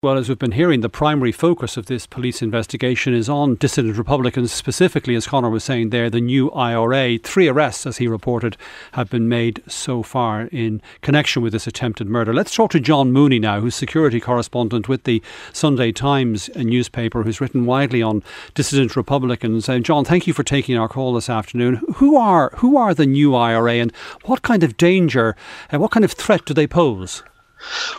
Well, as we've been hearing, the primary focus of this police investigation is on dissident Republicans, specifically, as Conor was saying there, the new IRA. Three arrests, as he reported, have been made so far in connection with this attempted murder. Let's talk to John Mooney now, who's security correspondent with the Sunday Times newspaper, who's written widely on dissident Republicans. Uh, John, thank you for taking our call this afternoon. Who are who are the new IRA, and what kind of danger, and what kind of threat do they pose?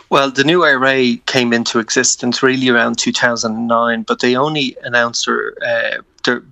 Well, the new IRA came into existence really around 2009, but they only announced their, uh,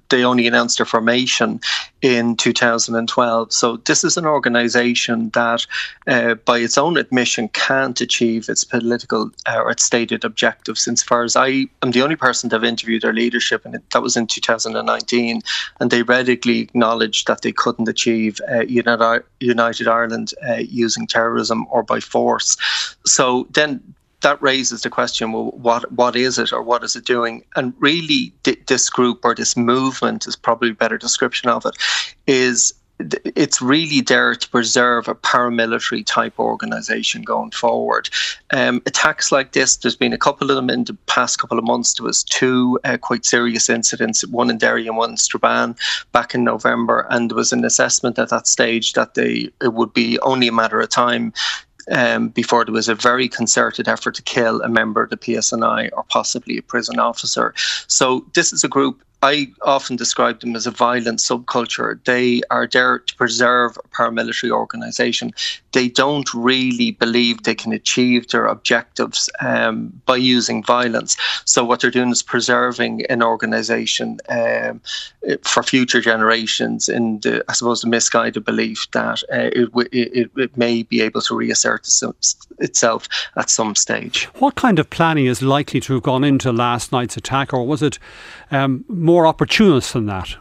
they only announced their formation in 2012. So this is an organisation that, uh, by its own admission, can't achieve its political uh, or its stated objectives. As far as I am the only person to have interviewed their leadership, and that was in 2019, and they readily acknowledged that they couldn't achieve uh, United, United Ireland uh, using terrorism or by force. So then that raises the question well what what is it or what is it doing and really th- this group or this movement is probably a better description of it is it's really there to preserve a paramilitary type organization going forward. Um, attacks like this, there's been a couple of them in the past couple of months. There was two uh, quite serious incidents, one in Derry and one in Strabane back in November, and there was an assessment at that stage that they it would be only a matter of time um, before there was a very concerted effort to kill a member of the PSNI or possibly a prison officer. So this is a group I often describe them as a violent subculture. They are there to preserve a paramilitary organization. They don't really believe they can achieve their objectives um, by using violence. So what they're doing is preserving an organization um, for future generations in the, I suppose, the misguided belief that uh, it, it, it, may be able to reassert itself at some stage. What kind of planning is likely to have gone into last night's attack, or was it um, more opportunist than that?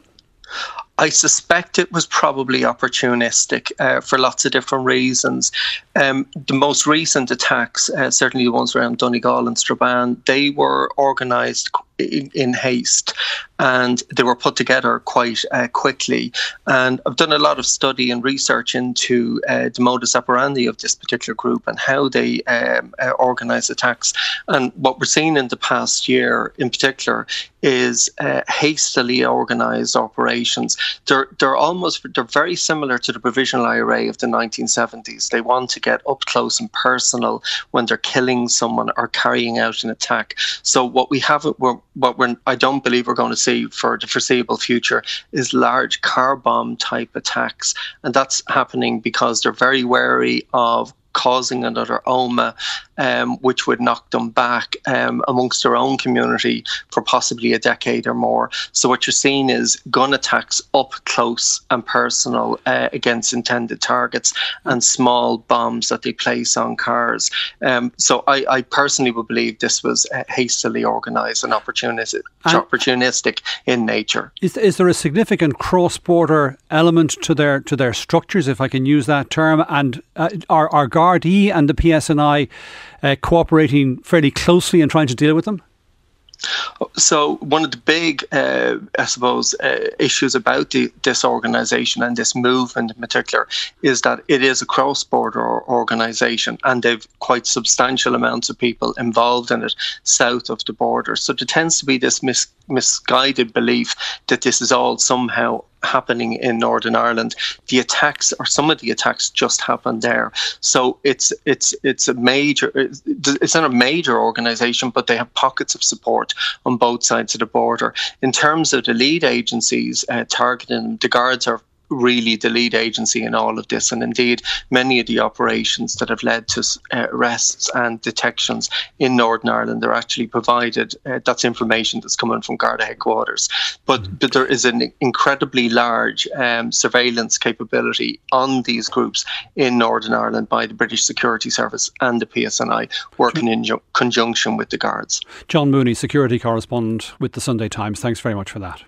I suspect it was probably opportunistic uh, for lots of different reasons. Um, the most recent attacks, uh, certainly the ones around Donegal and Strabane, they were organised in, in, haste and they were put together quite uh, quickly. And I've done a lot of study and research into uh, the modus operandi of this particular group and how they um, uh, organise attacks. And what we're seeing in the past year, in particular, is uh, hastily organised operations. They're they're almost they're very similar to the provisional IRA of the 1970s. They want to get up close and personal when they're killing someone or carrying out an attack. So what we have, what we're I don't believe we're going to see for the foreseeable future is large car bomb type attacks. And that's happening because they're very wary of causing another Omagh, um, which would knock them back um, amongst their own community for possibly a decade or more. So what you're seeing is gun attacks up close and personal uh, against intended targets and small bombs that they place on cars. Um, so I, I, personally would believe this was uh, hastily organised and opportunistic, and opportunistic in nature. Is, is there a significant cross-border element to their to their structures, if I can use that term? And uh, are, are Gardaí and the PSNI uh, cooperating fairly closely and trying to deal with them? So one of the big, uh, I suppose, uh, issues about the, this organisation and this movement in particular is that it is a cross-border organisation, and they've quite substantial amounts of people involved in it south of the border. So there tends to be this mis- misguided belief that this is all somehow happening in Northern Ireland. The attacks, or some of the attacks, just happened there. So it's it's it's a major. It's not a major organisation, but they have pockets of support on both sides of the border. In terms of the lead agencies uh, targeting, the guards are really the lead agency in all of this. And indeed, many of the operations that have led to uh, arrests and detections in Northern Ireland are actually provided. Uh, that's information that's coming from Garda headquarters. But, mm. but there is an incredibly large um, surveillance capability on these groups in Northern Ireland by the British Security Service and the PSNI, working in conjunction with the guards. John Mooney, security correspondent with the Sunday Times. Thanks very much for that.